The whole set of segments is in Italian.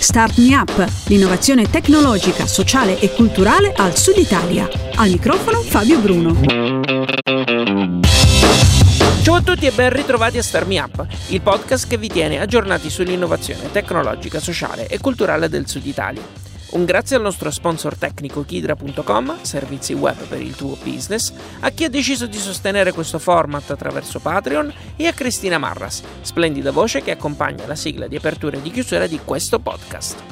Start Me Up, l'innovazione tecnologica, sociale e culturale al Sud Italia. Al microfono Fabio Bruno. Ciao a tutti e ben ritrovati a Start Me Up, il podcast che vi tiene aggiornati sull'innovazione tecnologica, sociale e culturale del Sud Italia. Un grazie al nostro sponsor tecnico Kidra.com, servizi web per il tuo business, a chi ha deciso di sostenere questo format attraverso Patreon e a Cristina Marras, splendida voce che accompagna la sigla di apertura e di chiusura di questo podcast.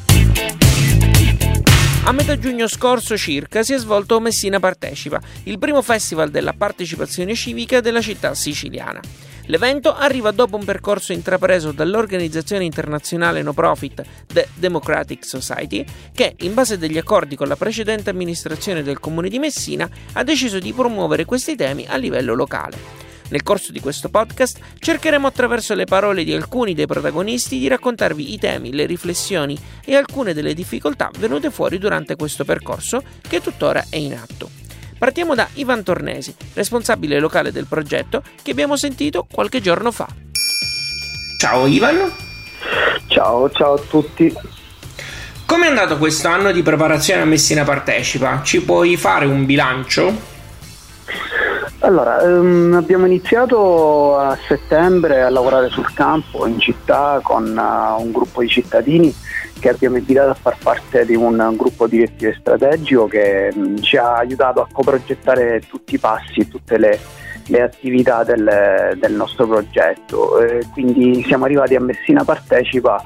A metà giugno scorso circa si è svolto Messina Partecipa, il primo festival della partecipazione civica della città siciliana. L'evento arriva dopo un percorso intrapreso dall'organizzazione internazionale no profit The Democratic Society, che, in base degli accordi con la precedente amministrazione del comune di Messina, ha deciso di promuovere questi temi a livello locale. Nel corso di questo podcast cercheremo attraverso le parole di alcuni dei protagonisti di raccontarvi i temi, le riflessioni e alcune delle difficoltà venute fuori durante questo percorso che tuttora è in atto. Partiamo da Ivan Tornesi, responsabile locale del progetto che abbiamo sentito qualche giorno fa. Ciao Ivan. Ciao, ciao a tutti. Come è andato questo anno di preparazione a Messina Partecipa? Ci puoi fare un bilancio? Allora, ehm, abbiamo iniziato a settembre a lavorare sul campo in città con uh, un gruppo di cittadini che abbiamo invitato a far parte di un gruppo direttivo strategico che ci ha aiutato a coprogettare tutti i passi, tutte le, le attività del, del, nostro progetto. Eh, quindi siamo arrivati a Messina Partecipa,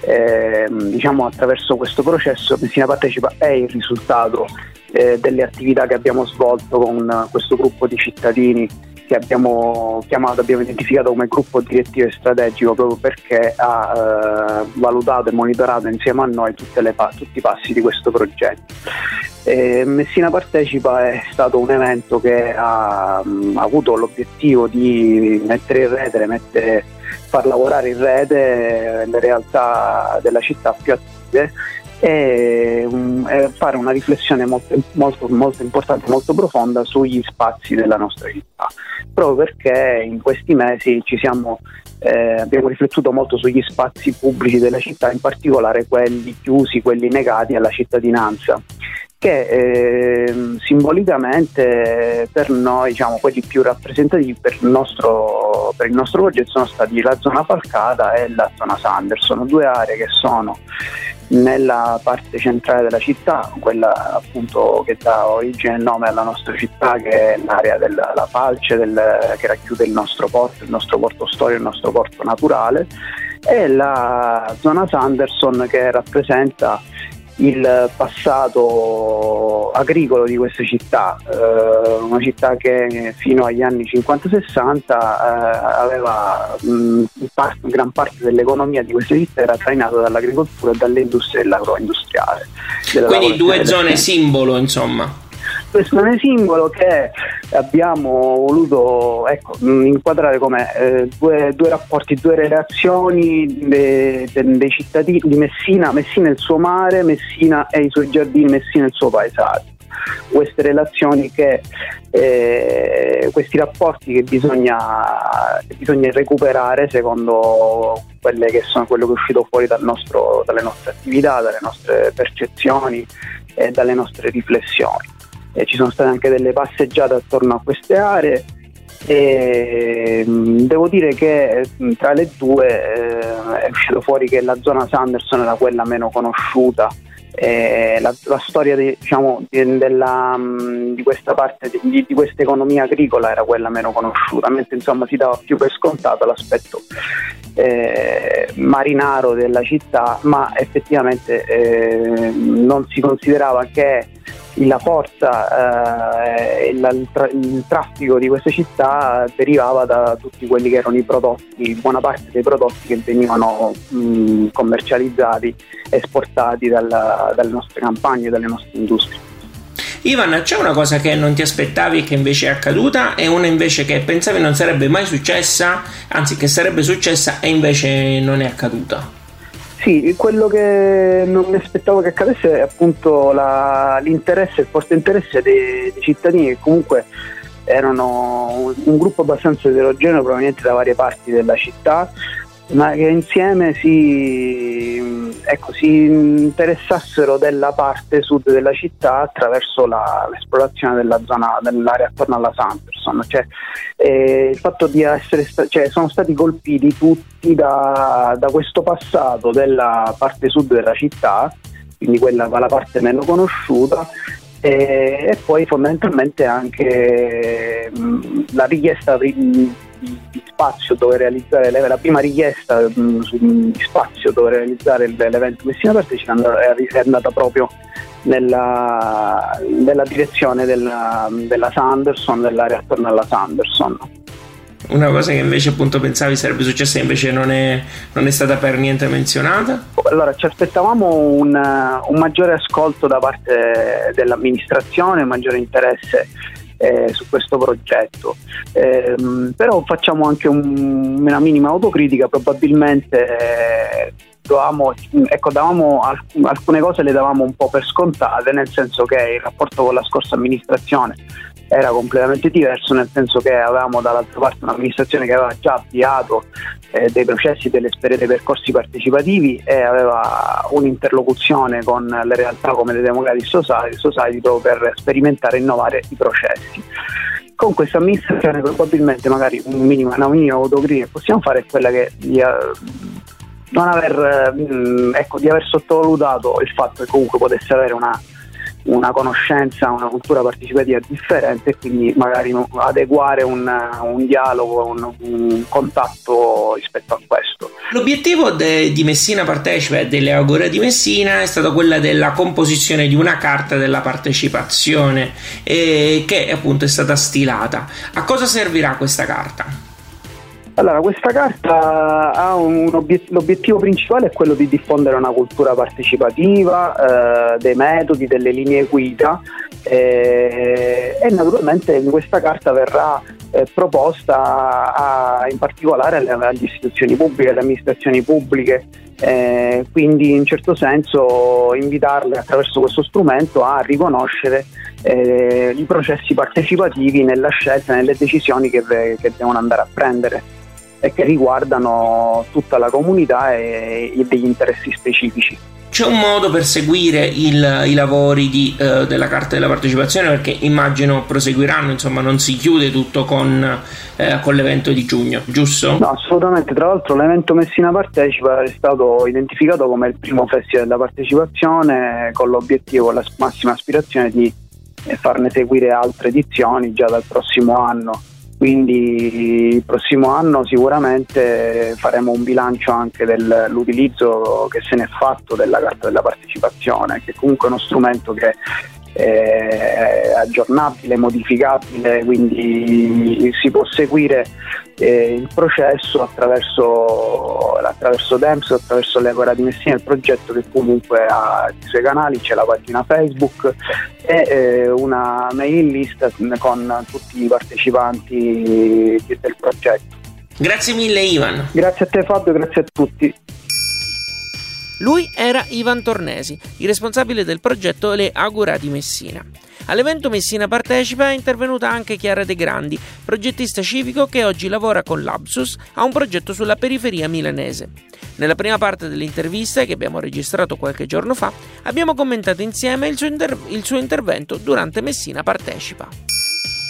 eh, diciamo attraverso questo processo Messina Partecipa è il risultato eh, delle attività che abbiamo svolto con questo gruppo di cittadini che abbiamo chiamato, abbiamo identificato come gruppo direttivo e strategico proprio perché ha eh, valutato e monitorato insieme a noi le, tutti i passi di questo progetto. E Messina Partecipa è stato un evento che ha, mm, ha avuto l'obiettivo di mettere in rete, mettere, far lavorare in rete le realtà della città più attive e, um, fare una riflessione molto, molto, molto, importante, molto profonda sugli spazi della nostra città, proprio perché in questi mesi siamo, eh, abbiamo riflettuto molto sugli spazi pubblici della città, in particolare quelli chiusi, quelli negati alla cittadinanza che eh, simbolicamente per noi, diciamo, quelli più rappresentativi per il, nostro, per il nostro progetto sono stati la zona Falcata e la zona Sanderson, due aree che sono nella parte centrale della città, quella appunto che dà origine e nome alla nostra città, che è l'area della Falce, del, che racchiude il nostro porto, il nostro porto storico, il nostro porto naturale, e la zona Sanderson che rappresenta il passato agricolo di questa città, eh, una città che fino agli anni 50-60 eh, aveva mh, gran parte dell'economia di questa città era trainata dall'agricoltura e dall'industria e dell'agroindustriale. Quindi due zone simbolo insomma questo è un simbolo che abbiamo voluto ecco, inquadrare come eh, due, due, rapporti, due relazioni de, de, dei cittadini di Messina, Messina e il suo mare, Messina e i suoi giardini, Messina e il suo paesaggio. Queste relazioni che eh, questi rapporti che bisogna, bisogna, recuperare secondo quelle che sono quello che è uscito fuori dal nostro, dalle nostre attività, dalle nostre percezioni e dalle nostre riflessioni eh, ci sono state anche delle passeggiate attorno a queste aree. E mm, devo dire che mm, tra le due eh, è uscito fuori che la zona Sanderson era quella meno conosciuta. Eh, la, la, storia di, diciamo, di, della, mm, di, questa parte di, di, questa economia agricola era quella meno conosciuta, mentre insomma si dava più per scontato l'aspetto eh, marinaro della città, ma effettivamente eh, non si considerava che la forza e eh, il, tra- il, traffico di queste città derivava da tutti quelli che erano i prodotti, buona parte dei prodotti che venivano mh, commercializzati, esportati dalla, dalle nostre campagne, dalle nostre industrie. Ivan, c'è una cosa che non ti aspettavi e che invece è accaduta e una invece che pensavi non sarebbe mai successa, anzi che sarebbe successa e invece non è accaduta? Sì, quello che non mi aspettavo che accadesse è appunto la, l'interesse, il forte interesse dei, dei cittadini che comunque erano un, un, gruppo abbastanza eterogeneo proveniente da varie parti della città, ma che insieme si, ecco, si interessassero della parte sud della città attraverso la, l'esplorazione della zona, dell'area attorno alla Sanderson. Cioè, eh, il fatto di essere sta- cioè, sono stati colpiti tutti da, da questo passato della parte sud della città, quindi quella la parte meno conosciuta, e, e poi fondamentalmente anche mh, la richiesta di, di, spazio dove realizzare la prima richiesta mh, di spazio dove realizzare l'evento Messina Partecipa è andata proprio nella, nella direzione della, della Sanderson, dell'area attorno alla Sanderson una cosa che invece appunto pensavi sarebbe successa invece non è, non è, stata per niente menzionata? Allora ci aspettavamo un, un maggiore ascolto da parte dell'amministrazione, un maggiore interesse eh, su questo progetto. Eh, però facciamo anche un, una minima autocritica, probabilmente eh, dovevamo, ecco, davamo alc- alcune cose le davamo un po' per scontate, nel senso che il rapporto con la scorsa amministrazione era completamente diverso, nel senso che avevamo dall'altra parte un'amministrazione che aveva già avviato eh, dei processi, delle, dei percorsi partecipativi e aveva un'interlocuzione con le realtà come le Democratic Society, Society per sperimentare e innovare i processi. Con questa amministrazione probabilmente magari un minimo, una minima autocritica che possiamo fare è quella che di, aver, uh, ecco, di aver sottovalutato il fatto che comunque potesse avere una una conoscenza, una cultura partecipativa differente e quindi magari adeguare un, un dialogo, un, un, contatto rispetto a questo. L'obiettivo de, di Messina Partecipa e delle Agore di Messina è stato quello della composizione di una carta della partecipazione eh, che appunto è stata stilata. A cosa servirà questa carta? Allora, questa carta ha un obiet- l'obiettivo principale è quello di diffondere una cultura partecipativa, eh, dei metodi, delle linee guida eh, e naturalmente in questa carta verrà eh, proposta a, in particolare alle, alle, istituzioni pubbliche, alle amministrazioni pubbliche, eh, quindi in certo senso invitarle attraverso questo strumento a riconoscere eh, i processi partecipativi nella scelta, nelle decisioni che, che devono andare a prendere e che riguardano tutta la comunità e, e degli interessi specifici. C'è un modo per seguire il, i lavori di, uh, della carta della partecipazione perché immagino proseguiranno, insomma non si chiude tutto con, uh, con, l'evento di giugno, giusto? No, assolutamente, tra l'altro l'evento Messina Partecipa è stato identificato come il primo festival della partecipazione con l'obiettivo, con la massima aspirazione di eh, farne seguire altre edizioni già dal prossimo anno quindi il prossimo anno sicuramente faremo un bilancio anche dell'utilizzo che se ne è fatto della carta della partecipazione, che è comunque uno strumento che è aggiornabile, modificabile, quindi si può seguire eh, il processo attraverso, attraverso DEMS, attraverso le Agora di Messina, il progetto che comunque ha i suoi canali, c'è la pagina Facebook e eh, una mailing list con tutti i partecipanti del progetto. Grazie mille Ivan. Grazie a te Fabio, grazie a tutti. Lui era Ivan Tornesi, il responsabile del progetto Le Agora di Messina. All'evento Messina Partecipa è intervenuta anche Chiara De Grandi, progettista civico che oggi lavora con l'Absus a un progetto sulla periferia milanese. Nella prima parte dell'intervista, che abbiamo registrato qualche giorno fa, abbiamo commentato insieme il suo, inter- il suo intervento durante Messina Partecipa.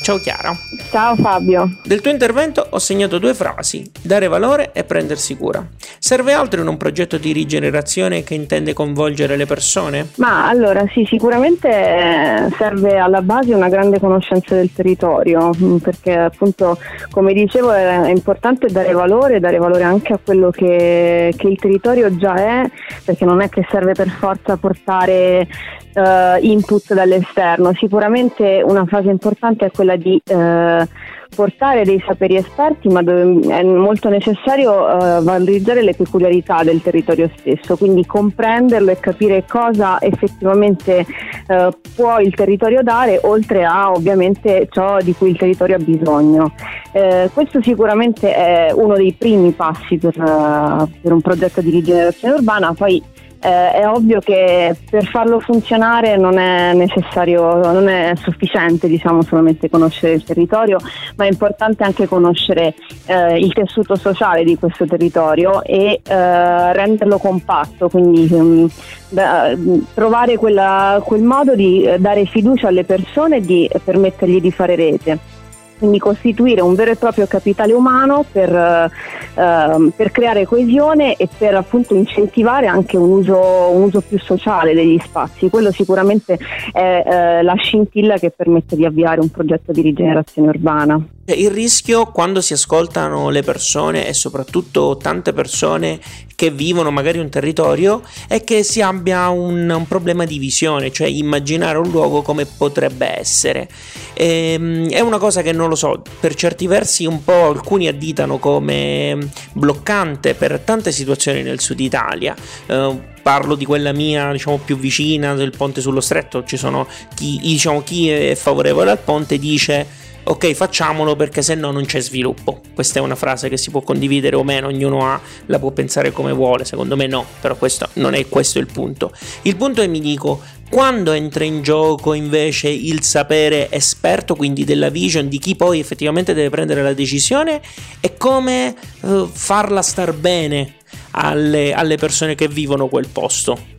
Ciao Chiara. Ciao Fabio. Del tuo intervento ho segnato due frasi, dare valore e prendersi cura. Serve altro in un progetto di rigenerazione che intende coinvolgere le persone? Ma allora sì, sicuramente eh, serve alla base una grande conoscenza del territorio, mm, perché appunto come dicevo è importante dare valore, dare valore anche a quello che, che il territorio già è, perché non è che serve per forza portare uh, input dall'esterno. Sicuramente una fase importante è quella di uh, portare dei saperi esperti, ma è molto necessario uh, valorizzare le peculiarità del territorio stesso, quindi comprenderlo e capire cosa effettivamente uh, può il territorio dare, oltre a ovviamente ciò di cui il territorio ha bisogno. Uh, questo sicuramente è uno dei primi passi per, per un progetto di rigenerazione urbana, poi eh, è ovvio che per farlo funzionare non è necessario, non è sufficiente diciamo, solamente conoscere il territorio, ma è importante anche conoscere eh, il tessuto sociale di questo territorio e eh, renderlo compatto, quindi um, da, trovare quella, quel modo di eh, dare fiducia alle persone e di permettergli di fare rete quindi costituire un vero e proprio capitale umano per, eh, per creare coesione e per appunto incentivare anche un uso, un uso, più sociale degli spazi. Quello sicuramente è eh, la scintilla che permette di avviare un progetto di rigenerazione urbana. Il rischio quando si ascoltano le persone e soprattutto tante persone che vivono magari un territorio è che si abbia un, un problema di visione, cioè immaginare un luogo come potrebbe essere. E, ehm, è una cosa che non lo so, per certi versi un po' alcuni additano come bloccante per tante situazioni nel sud Italia. Uh, parlo di quella mia diciamo più vicina del ponte sullo stretto ci sono chi, diciamo, chi è favorevole al ponte dice ok facciamolo perché se no non c'è sviluppo. Questa è una frase che si può condividere o meno, ognuno ha, la può pensare come vuole, secondo me no, però questo non è questo il punto. Il punto è mi dico, quando entra in gioco invece il sapere esperto, quindi della vision di chi poi effettivamente deve prendere la decisione e come uh, farla star bene alle, alle persone che vivono quel posto?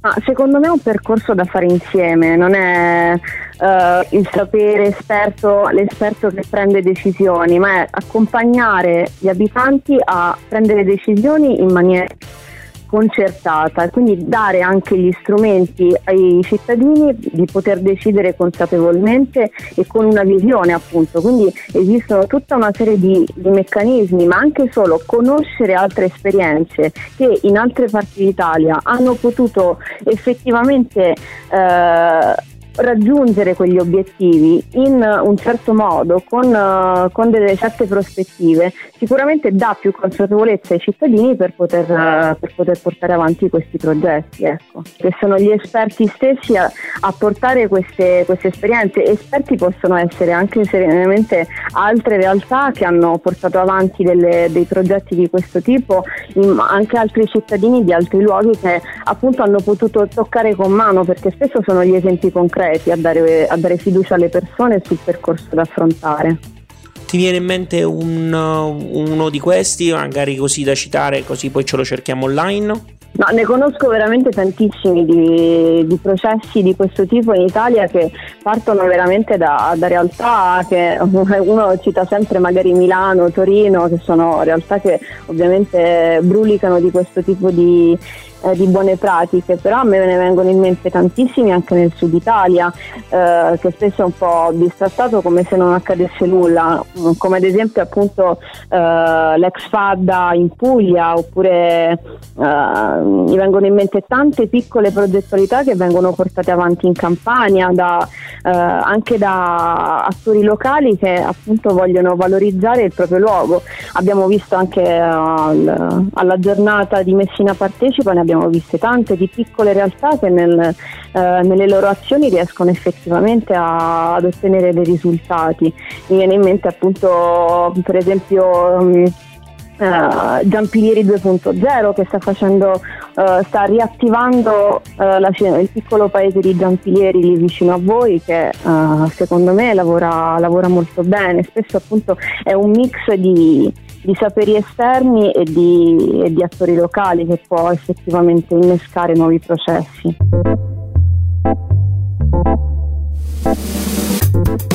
Ah, secondo me è un percorso da fare insieme, non è uh, il sapere esperto, l'esperto che prende decisioni, ma è accompagnare gli abitanti a prendere decisioni in maniera concertata e quindi dare anche gli strumenti ai cittadini di poter decidere consapevolmente e con una visione appunto. Quindi esistono tutta una serie di, di meccanismi, ma anche solo conoscere altre esperienze che in altre parti d'Italia hanno potuto effettivamente eh, raggiungere quegli obiettivi in un certo modo, con, uh, con, delle certe prospettive, sicuramente dà più consapevolezza ai cittadini per poter, uh, per poter portare avanti questi progetti, ecco. che sono gli esperti stessi a, a portare queste, queste, esperienze. Esperti possono essere anche serenamente altre realtà che hanno portato avanti delle, dei progetti di questo tipo, anche altri cittadini di altri luoghi che appunto hanno potuto toccare con mano, perché spesso sono gli esempi concreti concreti a dare, a dare fiducia alle persone sul percorso da affrontare. Ti viene in mente un, uno di questi, magari così da citare, così poi ce lo cerchiamo online? No, ne conosco veramente tantissimi di, di, processi di questo tipo in Italia che partono veramente da, da, realtà che uno cita sempre magari Milano, Torino, che sono realtà che ovviamente brulicano di questo tipo di, eh, di buone pratiche, però a me ne vengono in mente tantissimi anche nel sud Italia, eh, che spesso è un po' distrattato come se non accadesse nulla, mm, come ad esempio appunto eh, l'ex Fadda in Puglia, oppure eh, mi vengono in mente tante piccole progettualità che vengono portate avanti in Campania da, eh, anche da attori locali che appunto vogliono valorizzare il proprio luogo. Abbiamo visto anche eh, alla giornata di Messina Partecipa, ne abbiamo viste tante di piccole realtà che nel, eh, nelle loro azioni riescono effettivamente a, ad ottenere dei risultati. Mi viene in mente appunto per esempio um, Uh, Giampilieri 2.0 che sta facendo uh, sta riattivando uh, la, il piccolo paese di Giampilieri lì vicino a voi che secondo me lavora, lavora, molto bene spesso appunto è un mix di, di saperi esterni e di, e di attori locali che può effettivamente innescare nuovi processi.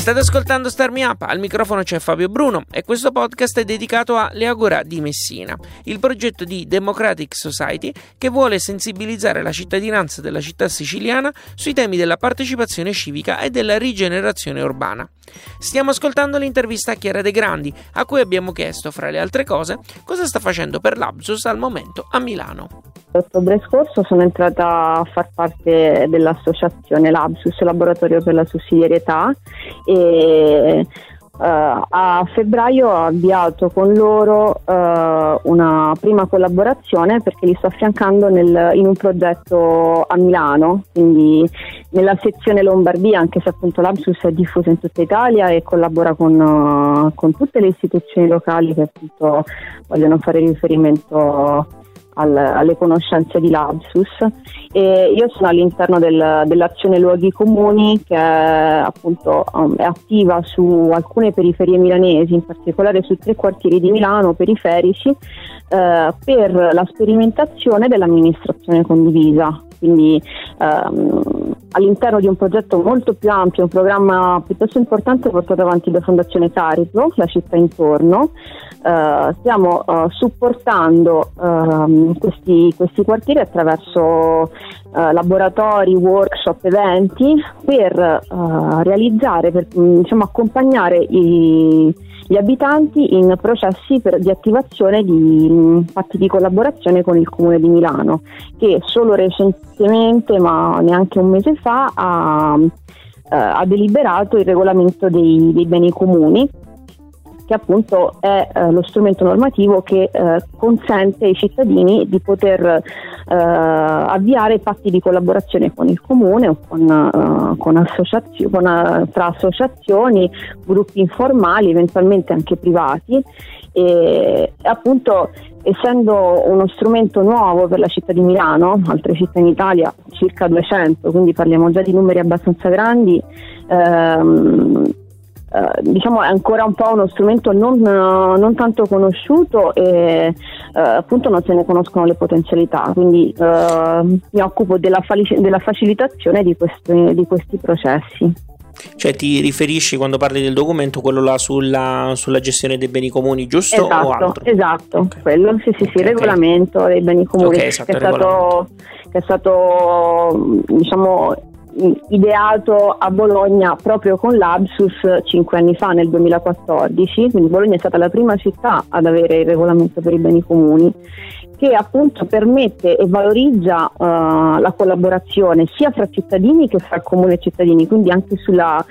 State ascoltando Star Me Up, al microfono c'è Fabio Bruno e questo podcast è dedicato a Le Agora di Messina, il progetto di Democratic Society che vuole sensibilizzare la cittadinanza della città siciliana sui temi della partecipazione civica e della rigenerazione urbana. Stiamo ascoltando l'intervista a Chiara De Grandi, a cui abbiamo chiesto, fra le altre cose, cosa sta facendo per l'Absus al momento a Milano. Ottobre scorso sono entrata a far parte dell'associazione Labsus, Laboratorio per la Sussidiarietà e Uh, a febbraio ho avviato con loro uh, una prima collaborazione perché li sto affiancando nel, in un progetto a Milano, quindi nella sezione Lombardia, anche se appunto l'Absus è diffuso in tutta Italia e collabora con, con tutte le istituzioni locali che appunto vogliono fare riferimento al, alle conoscenze di Labsus. E io sono all'interno del, dell'azione Luoghi Comuni che è, appunto um, è attiva su alcune periferie milanesi, in particolare su tre quartieri di Milano periferici, eh, per la sperimentazione dell'amministrazione condivisa. Quindi ehm, all'interno di un progetto molto più ampio, un programma piuttosto importante portato avanti da Fondazione Cariplo, la città intorno, eh, stiamo eh, supportando ehm, questi, questi, quartieri attraverso eh, laboratori, workshop, eventi per eh, realizzare, per diciamo, accompagnare i, gli abitanti in processi per, di attivazione di fatti di collaborazione con il Comune di Milano, che solo recentemente, ma neanche un mese fa, ha, eh, ha deliberato il regolamento dei, dei beni comuni che appunto è eh, lo strumento normativo che eh, consente ai cittadini di poter eh, avviare fatti di collaborazione con il comune o con, eh, con associazio- con, eh, tra associazioni, gruppi informali, eventualmente anche privati. E appunto essendo uno strumento nuovo per la città di Milano, altre città in Italia circa 200, quindi parliamo già di numeri abbastanza grandi, ehm, eh, diciamo è ancora un po' uno strumento non, uh, non tanto conosciuto e uh, appunto non se ne conoscono le potenzialità, quindi mi occupo della, fali- della facilitazione di questi, di questi processi. Cioè ti riferisci quando parli del documento quello là sulla, sulla gestione dei beni comuni, giusto? Esatto, esatto, okay. quello sì sì sì, okay, regolamento okay. dei beni comuni esatto, che, è stato, che, è stato, diciamo ideato a Bologna proprio con l'Absus cinque anni fa, nel 2014, quindi Bologna è stata la prima città ad avere il regolamento per i beni comuni che appunto permette e valorizza uh, la collaborazione sia fra cittadini che fra comune e cittadini, quindi anche sulla,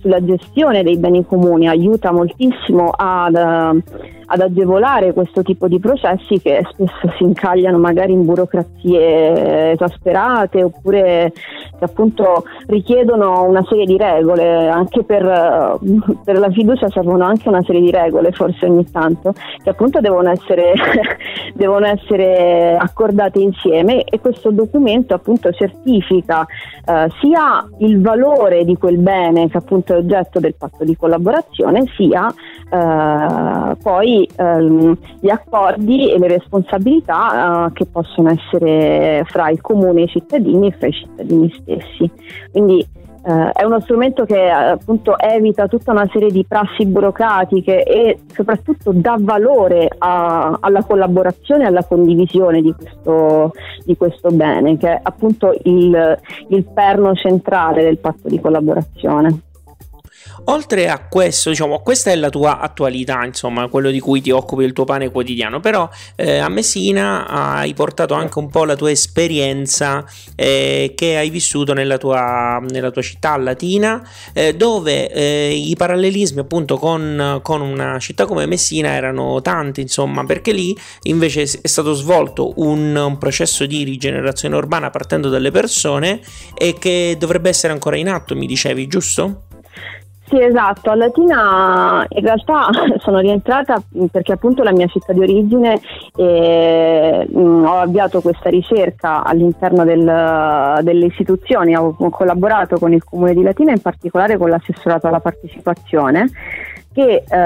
sulla gestione dei beni comuni, aiuta moltissimo ad, uh, ad, agevolare questo tipo di processi che spesso si incagliano magari in burocrazie esasperate oppure che appunto richiedono una serie di regole, anche per, uh, per la fiducia servono anche una serie di regole forse ogni tanto, che appunto devono essere, devono essere accordate insieme e questo documento appunto certifica uh, sia il valore di quel bene che appunto è oggetto del patto di collaborazione, sia uh, poi um, gli accordi e le responsabilità che possono essere fra il comune e i cittadini e fra i cittadini stessi. Quindi eh, è uno strumento che appunto evita tutta una serie di prassi burocratiche e soprattutto dà valore a, alla collaborazione e alla condivisione di questo, di questo, bene, che è appunto il, il perno centrale del patto di collaborazione. Oltre a questo, diciamo, questa è la tua attualità, insomma, quello di cui ti occupi il tuo pane quotidiano, però eh, a Messina hai portato anche un po' la tua esperienza eh, che hai vissuto nella tua, nella tua città latina, eh, dove eh, i parallelismi appunto con, con, una città come Messina erano tanti, insomma, perché lì invece è stato svolto un, un processo di rigenerazione urbana partendo dalle persone e che dovrebbe essere ancora in atto, mi dicevi, giusto? Sì, esatto, a Latina in realtà sono rientrata perché appunto la mia città di origine e mh, mm, ho avviato questa ricerca all'interno del, delle istituzioni, ho collaborato con il comune di Latina, in particolare con l'assessorato alla partecipazione che eh,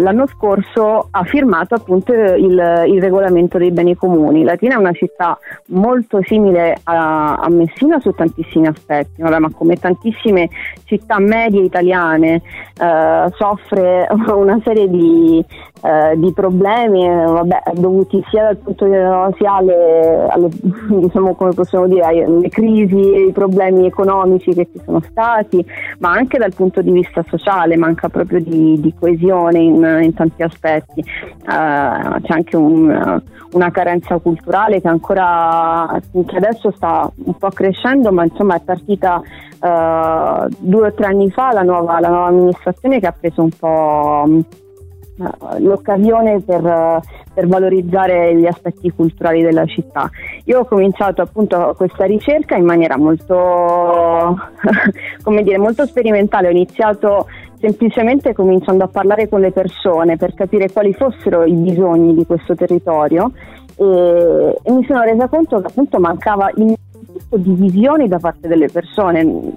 l'anno scorso ha firmato appunto il, il, regolamento dei beni comuni. Latina è una città molto simile a, a Messina su tantissimi aspetti, vabbè, ma come tantissime città medie italiane eh, soffre una serie di, eh, di problemi eh, vabbè, dovuti sia dal punto di vista alle, alle diciamo come possiamo dire alle crisi e ai problemi economici che ci sono stati, ma anche dal punto di vista sociale manca proprio di di coesione in, in, tanti aspetti. Uh, c'è anche un, una carenza culturale che ancora che adesso sta un po' crescendo, ma insomma è partita uh, due o tre anni fa la nuova, la nuova amministrazione che ha preso un po' l'occasione per, per, valorizzare gli aspetti culturali della città. Io ho cominciato appunto questa ricerca in maniera molto, come dire, molto sperimentale, ho iniziato semplicemente cominciando a parlare con le persone per capire quali fossero i bisogni di questo territorio e, e mi sono resa conto che appunto mancava in soprattutto divisioni da parte delle persone.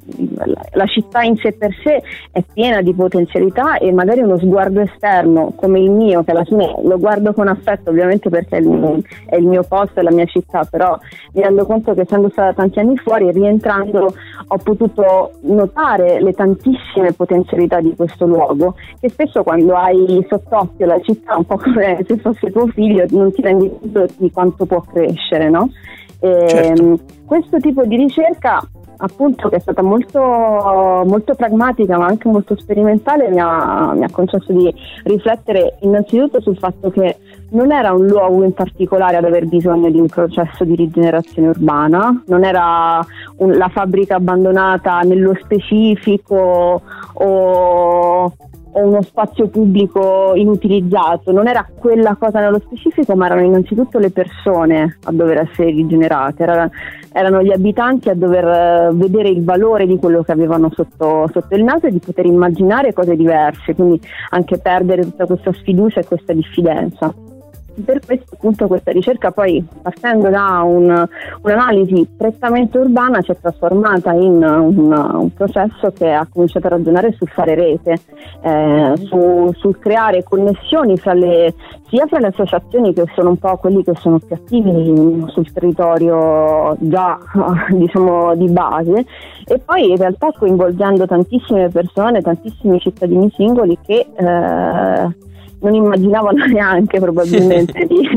La città in sé per sé è piena di potenzialità e magari uno sguardo esterno come il mio, che alla fine lo guardo con affetto ovviamente perché è il, è il mio posto, è la mia città, però mi rendo conto che essendo stata tanti anni fuori, rientrando ho potuto notare le tantissime potenzialità di questo luogo che spesso quando hai sott'occhio la città un po' come se fosse tuo figlio non ti rendi conto di quanto può crescere, no? Certo. Ehm, questo tipo di ricerca appunto che è stata molto, molto pragmatica ma anche molto sperimentale mi ha, mi ha, concesso di riflettere innanzitutto sul fatto che non era un luogo in particolare ad aver bisogno di un processo di rigenerazione urbana, non era un, la fabbrica abbandonata nello specifico o uno spazio pubblico inutilizzato, non era quella cosa nello specifico, ma erano innanzitutto le persone a dover essere rigenerate, Era, erano gli abitanti a dover eh, vedere il valore di quello che avevano sotto, sotto il naso e di poter immaginare cose diverse, quindi anche perdere tutta questa sfiducia e questa diffidenza per questo appunto questa ricerca poi partendo da un, un'analisi prettamente urbana si è trasformata in un, un, processo che ha cominciato a ragionare sul fare rete, eh, su, sul creare connessioni fra le, sia fra le associazioni che sono un po' quelli che sono più attivi sul territorio già diciamo di base e poi in realtà coinvolgendo tantissime persone, tantissimi cittadini singoli che eh, non immaginavano neanche probabilmente di,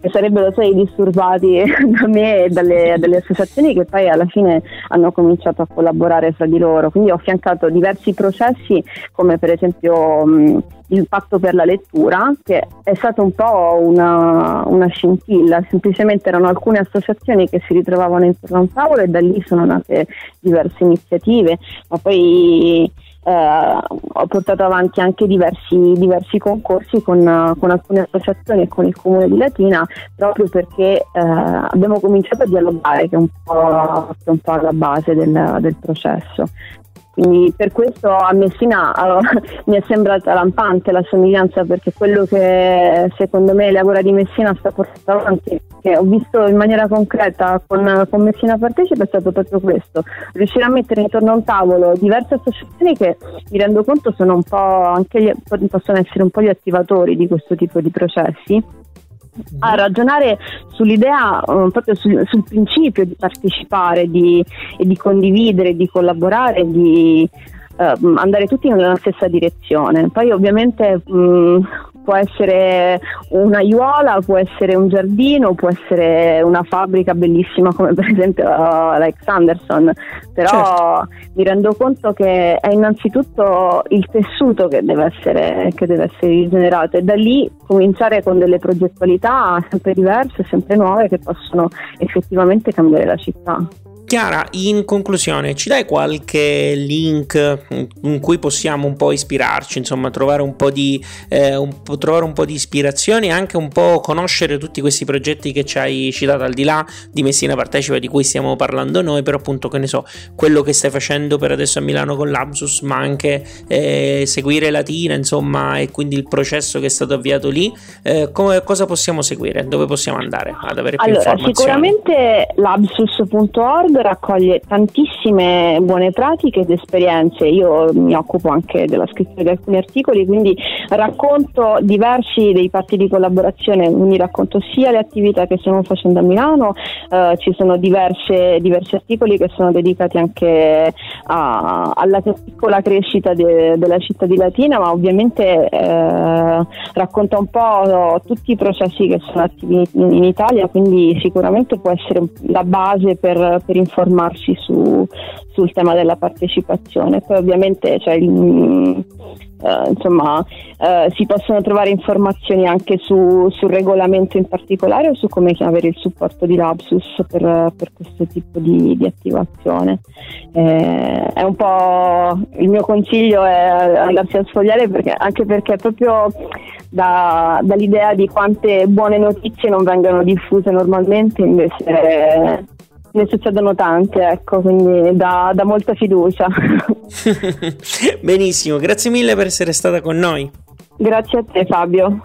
che sarebbero stati disturbati da me e dalle, dalle, associazioni che poi alla fine hanno cominciato a collaborare fra di loro. Quindi ho affiancato diversi processi come per esempio mh, il patto per la lettura che è stato un po' una, una scintilla, semplicemente erano alcune associazioni che si ritrovavano intorno a un tavolo e da lì sono nate diverse iniziative, ma poi eh, ho portato avanti anche diversi, diversi concorsi con, con, alcune associazioni e con il comune di Latina proprio perché eh, abbiamo cominciato a dialogare che è un po', che è un po alla base del, del processo. Quindi per questo a Messina allora, mi è sembrata lampante la somiglianza perché quello che secondo me l'Agora di Messina sta portando avanti, che ho visto in maniera concreta con, con Messina Partecipa, è stato proprio questo, riuscire a mettere intorno a un tavolo diverse associazioni che mi rendo conto sono un po' anche gli, possono essere un po' gli attivatori di questo tipo di processi a ragionare sull'idea, um, proprio sul, sul, principio di partecipare di, di condividere, di collaborare, di uh, andare tutti nella stessa direzione. Poi ovviamente um, può essere un'aiuola, può essere un giardino, può essere una fabbrica bellissima come per esempio uh, Alex Anderson, però certo. mi rendo conto che è innanzitutto il tessuto che deve, essere, che deve essere rigenerato e da lì cominciare con delle progettualità sempre diverse, sempre nuove che possono effettivamente cambiare la città. Chiara, in conclusione, ci dai qualche link in cui possiamo un po' ispirarci, insomma, trovare un po' di, eh, un po', trovare un po' di ispirazione e anche un po' conoscere tutti questi progetti che ci hai citato al di là di Messina Partecipa di cui stiamo parlando noi, però appunto che ne so, quello che stai facendo per adesso a Milano con l'Absus, ma anche eh, seguire Latina, insomma, e quindi il processo che è stato avviato lì, eh, come, cosa possiamo seguire? Dove possiamo andare ad avere più allora, informazioni? Sicuramente l'absus.org raccoglie tantissime buone pratiche ed esperienze. Io mi occupo anche della scrittura di alcuni articoli, quindi racconto diversi dei patti di collaborazione, quindi racconto sia le attività che stiamo facendo a Milano, eh, ci sono diverse, diversi articoli che sono dedicati anche a, alla piccola crescita de, della città di Latina, ma ovviamente eh, racconta un po' tutti i processi che sono attivi in, in Italia, quindi sicuramente può essere la base per, per informare informarsi su, sul tema della partecipazione. Poi ovviamente cioè, il, eh, insomma, eh, si possono trovare informazioni anche su, sul regolamento in particolare o su come avere il supporto di Lapsus per, per questo tipo di, di attivazione. Eh, è un po' il mio consiglio è andarsi a sfogliare perché, anche perché proprio da, dall'idea di quante buone notizie non vengono diffuse normalmente invece ne succedono tante, ecco, quindi dà, dà molta fiducia. Benissimo, grazie mille per essere stata con noi. Grazie a te Fabio.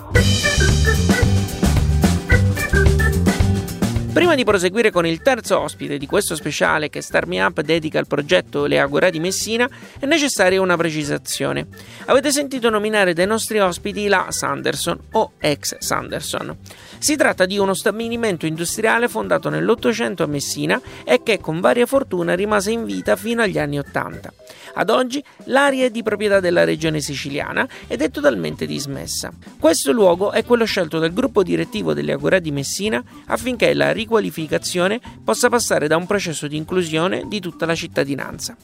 Prima di proseguire con il terzo ospite di questo speciale che Star Me Up dedica al progetto Le Agora di Messina, è necessaria una precisazione. Avete sentito nominare dai nostri ospiti la Sanderson o ex Sanderson. Si tratta di uno stabilimento industriale fondato nell'Ottocento a Messina e che con varia fortuna rimase in vita fino agli anni Ottanta. Ad oggi l'area è di proprietà della regione siciliana ed è totalmente dismessa. Questo luogo è quello scelto dal gruppo direttivo delle Agora di Messina affinché la riqualificazione possa passare da un processo di inclusione di tutta la cittadinanza.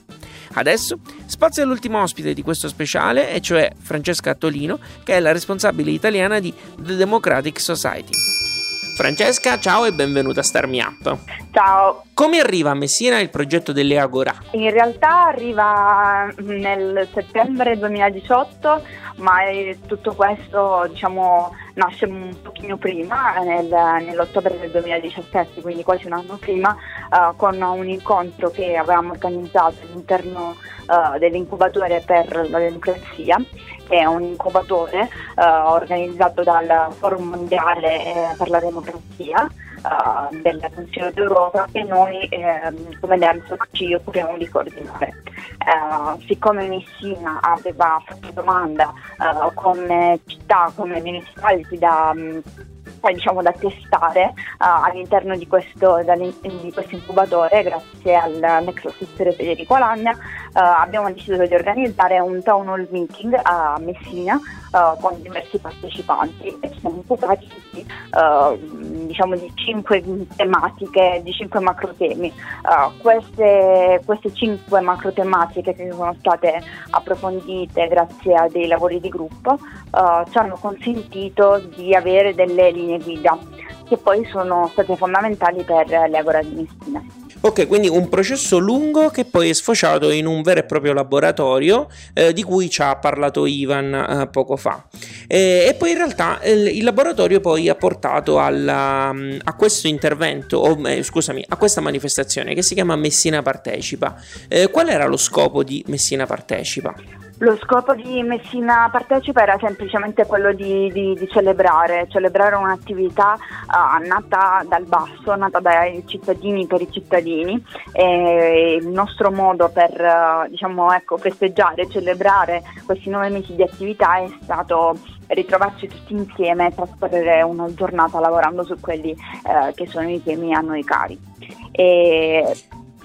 Adesso spazio all'ultimo ospite di questo speciale, e cioè Francesca Attolino, che è la responsabile italiana di The Democratic Society. Francesca, ciao e benvenuta a Star Me Up. Ciao. Come arriva a Messina il progetto delle Agora? In realtà arriva nel settembre 2018, ma tutto questo diciamo, nasce un pochino prima, nel, nell'ottobre del 2017, quindi quasi un anno prima, uh, con un incontro che avevamo organizzato all'interno uh, dell'incubatore per la democrazia che è un incubatore uh, organizzato dal Forum Mondiale eh, per la Democrazia uh, del Consiglio d'Europa che noi eh, come DEMS ci occupiamo di coordinare. Uh, siccome Messina aveva fatto domanda come città, come municipality da um, diciamo, da testare uh, all'interno di questo, di questo, incubatore grazie al Nexus Assessore Federico Alagna uh, abbiamo deciso di organizzare un town hall meeting a Messina uh, con diversi partecipanti e ci siamo occupati di, diciamo, di cinque tematiche, di cinque macro temi. Queste, queste, cinque macro tematiche che sono state approfondite grazie a dei lavori di gruppo ci hanno consentito di avere delle linee guida che poi sono state fondamentali per le Agora di Messina. Ok, quindi un processo lungo che poi è sfociato in un vero e proprio laboratorio eh, di cui ci ha parlato Ivan eh, poco fa. E, e, poi in realtà eh, il laboratorio poi ha portato alla, mm, a questo intervento, o eh, scusami, a questa manifestazione che si chiama Messina Partecipa. Eh, qual era lo scopo di Messina Partecipa? Lo scopo di Messina Partecipa era semplicemente quello di, di, di celebrare, celebrare un'attività uh, nata dal basso, nata dai cittadini per i cittadini e il nostro modo per uh, diciamo, ecco, festeggiare, celebrare questi nove mesi di attività è stato ritrovarci tutti insieme e trascorrere una giornata lavorando su quelli uh, che sono i temi a noi cari. E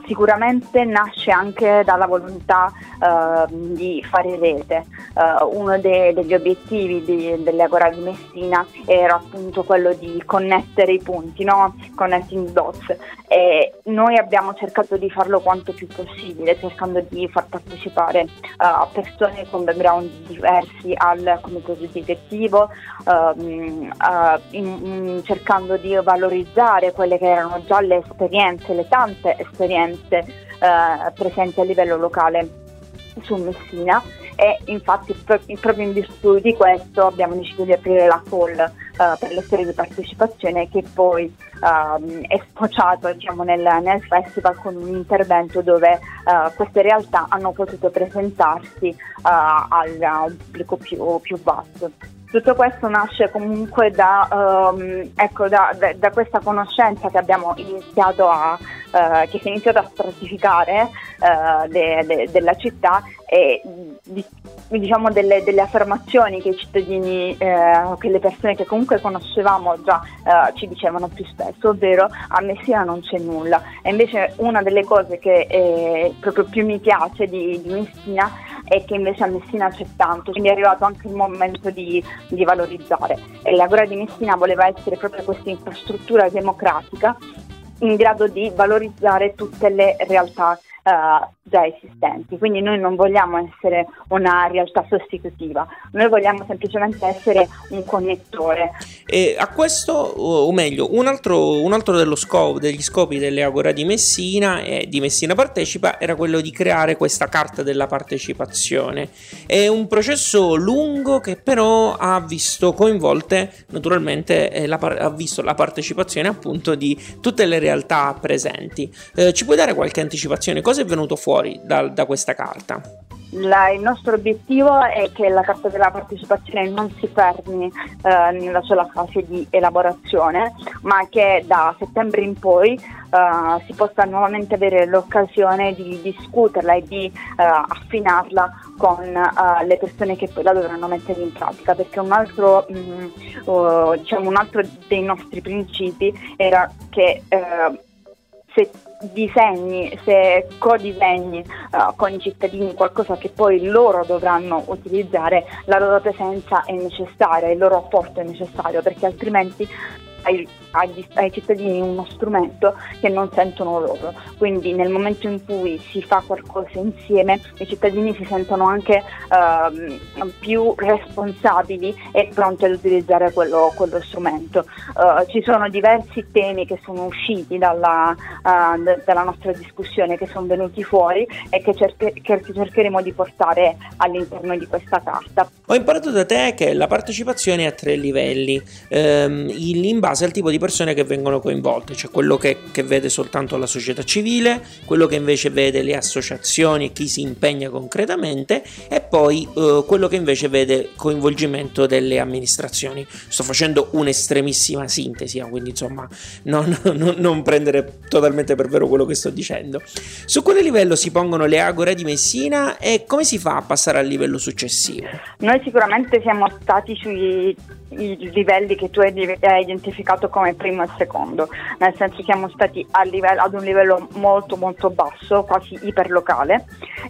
sicuramente nasce anche dalla volontà uh, di fare rete. Uh, uno de- degli obiettivi di- delle Agora di Messina era appunto quello di connettere i punti, no? connecting dots. E noi abbiamo cercato di farlo quanto più possibile, cercando di far partecipare uh, persone con background diversi al comitato direttivo, ehm, in- in cercando di valorizzare quelle che erano già le esperienze, le tante esperienze eh, presenti a livello locale su Messina e infatti proprio in virtù di questo abbiamo deciso di aprire la call uh, per le serie di partecipazione che poi uh, è sfociato diciamo, nel, nel, festival con un intervento dove uh, queste realtà hanno potuto presentarsi al, a un pubblico più, più vasto. Tutto questo nasce comunque da, um, ecco, da, da, da, questa conoscenza che abbiamo iniziato a, uh, che si è iniziato a stratificare uh, de, de, della città e di, diciamo delle, delle, affermazioni che i cittadini, uh, che le persone che comunque conoscevamo già ci dicevano più spesso, ovvero a Messina non c'è nulla. E invece una delle cose che eh, proprio più mi piace di, di Messina e che invece a Messina c'è tanto, quindi è arrivato anche il momento di, di valorizzare. E l'Agora di Messina voleva essere proprio questa infrastruttura democratica in grado di valorizzare tutte le realtà uh, già esistenti. Quindi noi non vogliamo essere una realtà sostitutiva, noi vogliamo semplicemente essere un connettore. E a questo, o meglio, un altro, un altro scopo, degli scopi delle Agora di Messina e di Messina Partecipa era quello di creare questa carta della partecipazione. È un processo lungo che però ha visto coinvolte naturalmente eh, la, ha visto la partecipazione appunto di tutte le realtà presenti. Eh, ci puoi dare qualche anticipazione? Cosa è venuto fuori da, da questa carta? La, il nostro obiettivo è che la carta della partecipazione non si fermi eh, nella sola fase di elaborazione, ma che da settembre in poi eh, si possa nuovamente avere l'occasione di discuterla e di eh, affinarla con eh, le persone che poi la dovranno mettere in pratica, perché un altro, mh, mm, uh, diciamo un altro dei nostri principi era che eh, se disegni, se co-disegni uh, con i cittadini qualcosa che poi loro dovranno utilizzare, la loro presenza è necessaria, il loro apporto è necessario, perché altrimenti ai, ai, ai, cittadini uno strumento che non sentono loro. Quindi nel momento in cui si fa qualcosa insieme i cittadini si sentono anche uh, più responsabili e pronti ad utilizzare quello, quello strumento. Uh, ci sono diversi temi che sono usciti dalla, uh, dalla nostra discussione, che sono venuti fuori e che, cerche- che cercheremo di portare all'interno di questa carta. Ho imparato da te che la partecipazione è a tre livelli. Um, in base al tipo di persone che vengono coinvolte, cioè quello che, che vede soltanto la società civile, quello che invece vede le associazioni e chi si impegna concretamente e poi eh, quello che invece vede coinvolgimento delle amministrazioni. Sto facendo un'estremissima sintesi, eh, quindi insomma non, non, non prendere totalmente per vero quello che sto dicendo. Su quale livello si pongono le agore di Messina e come si fa a passare al livello successivo? Noi sicuramente siamo stati sui livelli che tu hai identificato come primo e secondo, nel senso siamo stati livello, ad un livello molto molto basso, quasi iperlocale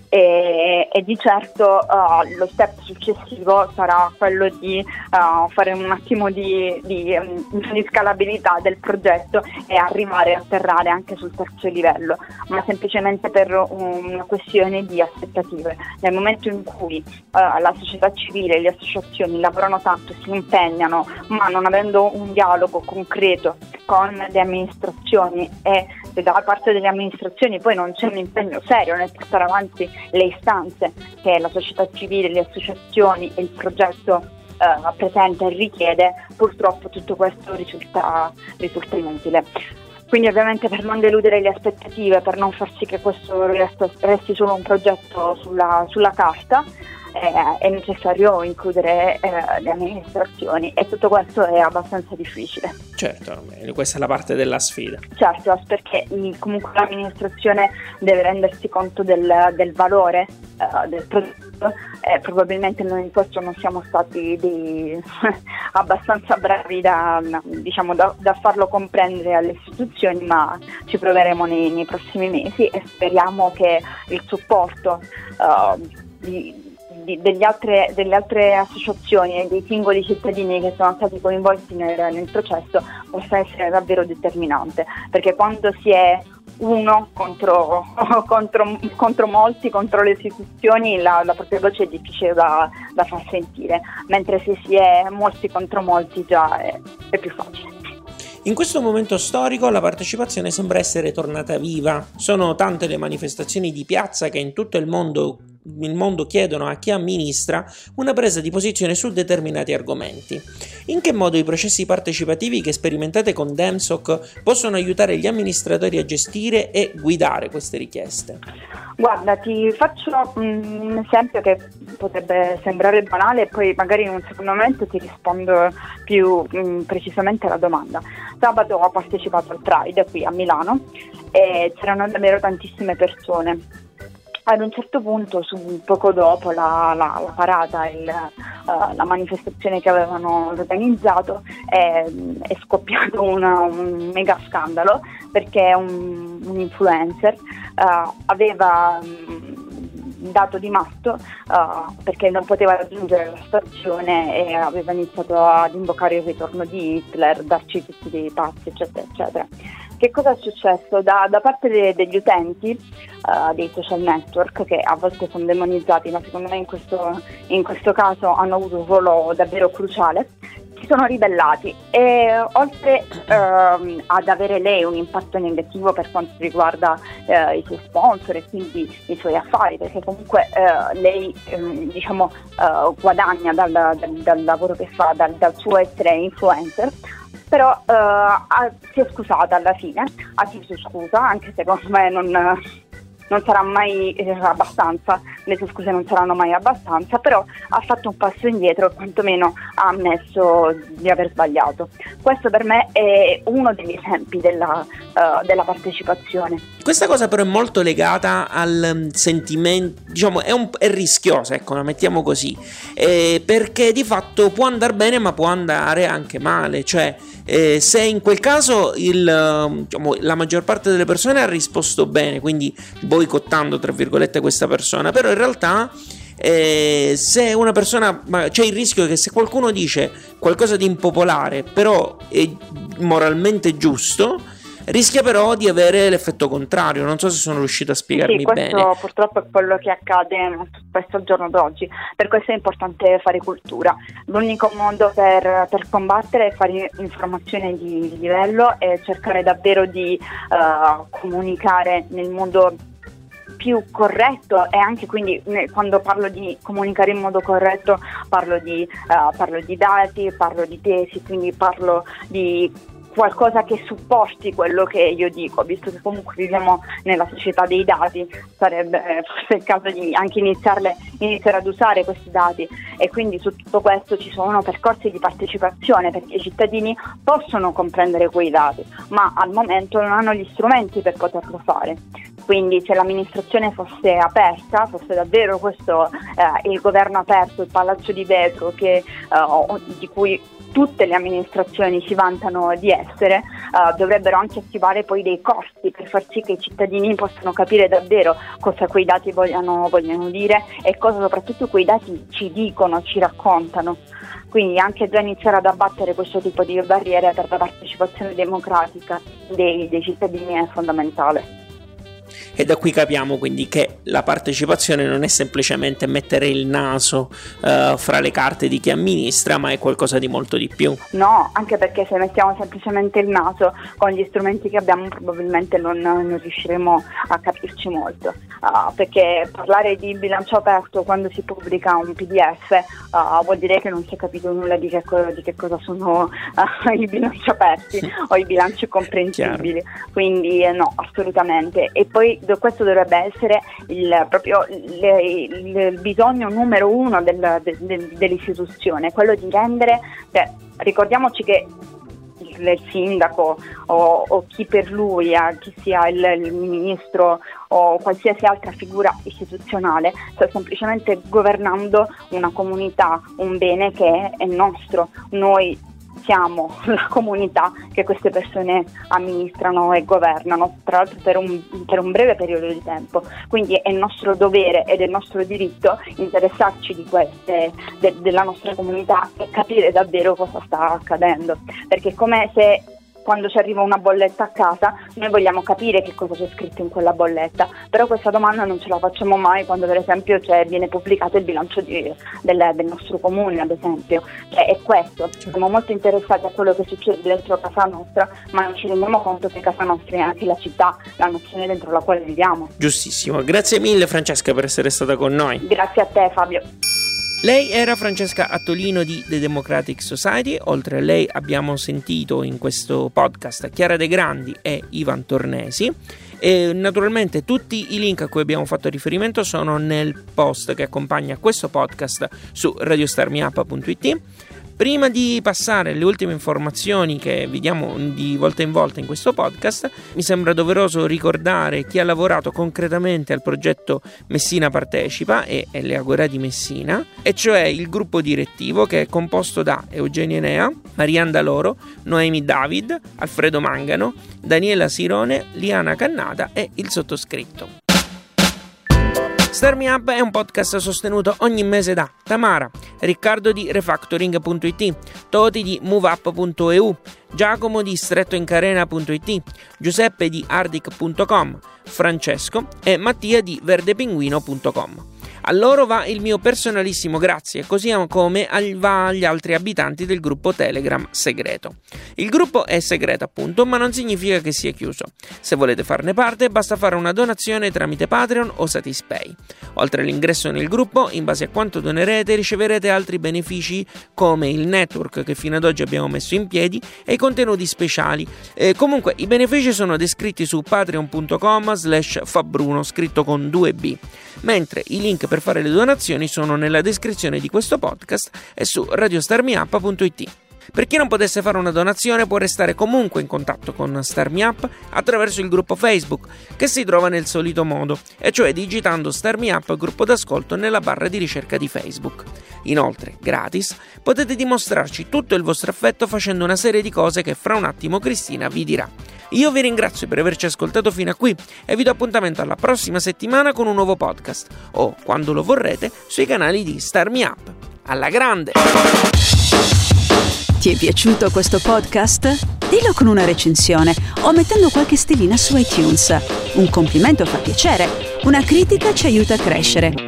e, e di certo uh, lo step successivo sarà quello di uh, fare un attimo di, di, um, di, scalabilità del progetto e arrivare a atterrare anche sul terzo livello, ma semplicemente per una questione di aspettative. Nel momento in cui uh, la società civile e le associazioni lavorano tanto, si impegnano, ma non avendo un dialogo concreto con le amministrazioni e da parte delle amministrazioni poi non c'è un impegno serio nel portare avanti le istanze che la società civile, le associazioni e il progetto eh, presente e richiede, purtroppo tutto questo risulta, risulta inutile. Quindi ovviamente per non deludere le aspettative, per non far sì che questo resti solo un progetto sulla, sulla carta, eh, è necessario includere eh, le amministrazioni e tutto questo è abbastanza difficile. Certo, questa è la parte della sfida. Certo, perché comunque l'amministrazione deve rendersi conto del, del valore uh, del prodotto e probabilmente noi in questo non siamo stati dei, abbastanza bravi da, diciamo, da, da, farlo comprendere alle istituzioni, ma ci proveremo nei, nei prossimi mesi e speriamo che il supporto uh, di, di, altre, delle altre associazioni e dei singoli cittadini che sono stati coinvolti nel, nel processo possa essere davvero determinante, perché quando si è uno contro, contro, contro, molti, contro le istituzioni, la, la propria voce è difficile da, da, far sentire, mentre se si è molti contro molti già è, è più facile. In questo momento storico la partecipazione sembra essere tornata viva, sono tante le manifestazioni di piazza che in tutto il mondo il mondo chiedono a chi amministra una presa di posizione su determinati argomenti. In che modo i processi partecipativi che sperimentate con DEMSOC possono aiutare gli amministratori a gestire e guidare queste richieste? Guarda, ti faccio un esempio che potrebbe sembrare banale e poi magari in un secondo momento ti rispondo più mh, precisamente alla domanda. Sabato ho partecipato al Pride qui a Milano e c'erano davvero tantissime persone ad un certo punto, su, poco dopo la, la, la parata, il, uh, la manifestazione che avevano organizzato, è, è scoppiato una, un mega scandalo perché un, un influencer uh, aveva um, dato di matto uh, perché non poteva raggiungere la stazione e aveva iniziato ad invocare il ritorno di Hitler, darci tutti dei pazzi, eccetera, eccetera che cosa è successo? Da, da parte de, degli utenti uh, dei social network, che a volte sono demonizzati, ma secondo me in questo, in questo caso hanno avuto un ruolo davvero cruciale, si sono ribellati e oltre ehm, ad avere lei un impatto negativo per quanto riguarda eh, i suoi sponsor e quindi i suoi affari, perché comunque eh, lei ehm, diciamo, eh, guadagna dal, dal, dal, lavoro che fa, dal, dal suo essere influencer, però eh, ha, si è scusata alla fine, ha chiesto scusa, anche se secondo me non non sarà mai eh, abbastanza, le sue scuse non saranno mai abbastanza, però ha fatto un passo indietro e quantomeno ha ammesso di aver sbagliato. Questo per me è uno degli esempi della, uh, della partecipazione. Questa cosa però è molto legata al mm, sentimento, diciamo è, un, è rischiosa, ecco, la mettiamo così, eh, perché di fatto può andare bene ma può andare anche male, cioè eh, se in quel caso il, mm, diciamo, la maggior parte delle persone ha risposto bene, quindi boicottando tra virgolette questa persona, però in realtà eh, se una persona c'è il rischio che se qualcuno dice qualcosa di impopolare però è moralmente giusto rischia però di avere l'effetto contrario. Non so se sono riuscito a spiegarmi sì, questo bene. purtroppo è quello che accade molto spesso al giorno d'oggi, per questo è importante fare cultura. L'unico modo per, per combattere è fare informazione di, di livello e cercare davvero di uh, comunicare nel modo più corretto e anche quindi quando parlo di comunicare in modo corretto parlo di, uh, parlo di dati, parlo di tesi, quindi parlo di qualcosa che supporti quello che io dico, visto che comunque viviamo nella società dei dati, sarebbe eh, forse il caso di anche iniziare ad usare questi dati e quindi su tutto questo ci sono percorsi di partecipazione perché i cittadini possono comprendere quei dati, ma al momento non hanno gli strumenti per poterlo fare. Quindi se l'amministrazione fosse aperta, fosse davvero questo eh, il governo aperto, il palazzo di vetro che, eh, di cui tutte le amministrazioni si vantano di essere, uh, dovrebbero anche attivare poi dei corsi per far sì che i cittadini possano capire davvero cosa quei dati vogliano, vogliono dire e cosa soprattutto quei dati ci dicono, ci raccontano. Quindi anche già iniziare ad abbattere questo tipo di barriere per la partecipazione democratica dei, dei cittadini è fondamentale. E da qui capiamo quindi che la partecipazione non è semplicemente mettere il naso uh, fra le carte di chi amministra, ma è qualcosa di molto di più. No, anche perché se mettiamo semplicemente il naso con gli strumenti che abbiamo probabilmente non, non riusciremo a capirci molto. Uh, perché parlare di bilancio aperto quando si pubblica un PDF uh, vuol dire che non si è capito nulla di che, di che cosa sono i bilanci aperti o i bilanci comprensibili. Quindi eh, no, assolutamente. E poi questo dovrebbe essere il, proprio il, il, bisogno numero uno del, del, dell'istituzione, quello di rendere, cioè, ricordiamoci che il sindaco o, o, chi per lui, eh, chi sia il, il, ministro o qualsiasi altra figura istituzionale, sta semplicemente governando una comunità, un bene che è nostro. Noi siamo la comunità che queste persone amministrano e governano, tra l'altro per un, per un breve periodo di tempo. Quindi è nostro dovere ed è nostro diritto interessarci di queste, de, della nostra comunità e capire davvero cosa sta accadendo. Perché come se quando ci arriva una bolletta a casa noi vogliamo capire che cosa c'è scritto in quella bolletta, però questa domanda non ce la facciamo mai quando per esempio cioè, viene pubblicato il bilancio di, del, del, nostro comune, ad esempio. Cioè, è questo, siamo molto interessati a quello che succede dentro casa nostra, ma non ci rendiamo conto che casa nostra è anche la città, la nazione dentro la quale viviamo. Giustissimo, grazie mille Francesca per essere stata con noi. Grazie a te Fabio. Lei era Francesca Attolino di The Democratic Society, oltre a lei abbiamo sentito in questo podcast Chiara De Grandi e Ivan Tornesi. E naturalmente tutti i link a cui abbiamo fatto riferimento sono nel post che accompagna questo podcast su radiostarmiup.it Prima di passare alle ultime informazioni che vediamo di volta in volta in questo podcast, mi sembra doveroso ricordare chi ha lavorato concretamente al progetto Messina Partecipa e, e le Agora di Messina, e cioè il gruppo direttivo che è composto da Eugenio Enea, Marianne Daloro, Noemi David, Alfredo Mangano, Daniela Sirone, Liana Cannata e il sottoscritto. Star Me Up è un podcast sostenuto ogni mese da Tamara, Riccardo di Refactoring.it, Toti di MoveUp.eu, Giacomo di strettoincarena.it, Giuseppe di Ardic.com, Francesco e Mattia di verdepinguino.com. A loro va il mio personalissimo grazie, così come va agli altri abitanti del gruppo Telegram segreto. Il gruppo è segreto appunto, ma non significa che sia chiuso. Se volete farne parte, basta fare una donazione tramite Patreon o Satispay. Oltre all'ingresso nel gruppo, in base a quanto donerete, riceverete altri benefici come il network che fino ad oggi abbiamo messo in piedi e i contenuti speciali. E comunque, i benefici sono descritti su patreon.com slash fabbruno, scritto con 2B mentre i link per fare le donazioni sono nella descrizione di questo podcast e su radiostarmiup.it. Per chi non potesse fare una donazione può restare comunque in contatto con Starmi Up attraverso il gruppo Facebook che si trova nel solito modo, e cioè digitando Starmi Up gruppo d'ascolto nella barra di ricerca di Facebook. Inoltre, gratis, potete dimostrarci tutto il vostro affetto facendo una serie di cose che fra un attimo Cristina vi dirà. Io vi ringrazio per averci ascoltato fino a qui e vi do appuntamento alla prossima settimana con un nuovo podcast o, quando lo vorrete, sui canali di Starmi Up. Alla grande! Ti è piaciuto questo podcast? Dillo con una recensione o mettendo qualche stellina su iTunes. Un complimento fa piacere, una critica ci aiuta a crescere.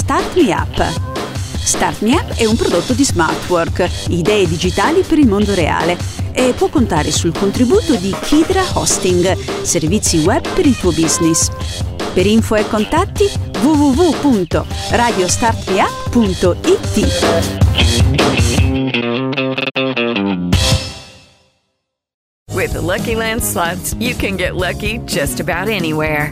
Start Me Up. Start Me Up è un prodotto di Smartwork, idee digitali per il mondo reale e può contare sul contributo di Kidra Hosting, servizi web per il tuo business. Per info e contatti www.radiostartmeup.it With the Lucky Land slots, you can get lucky just about anywhere.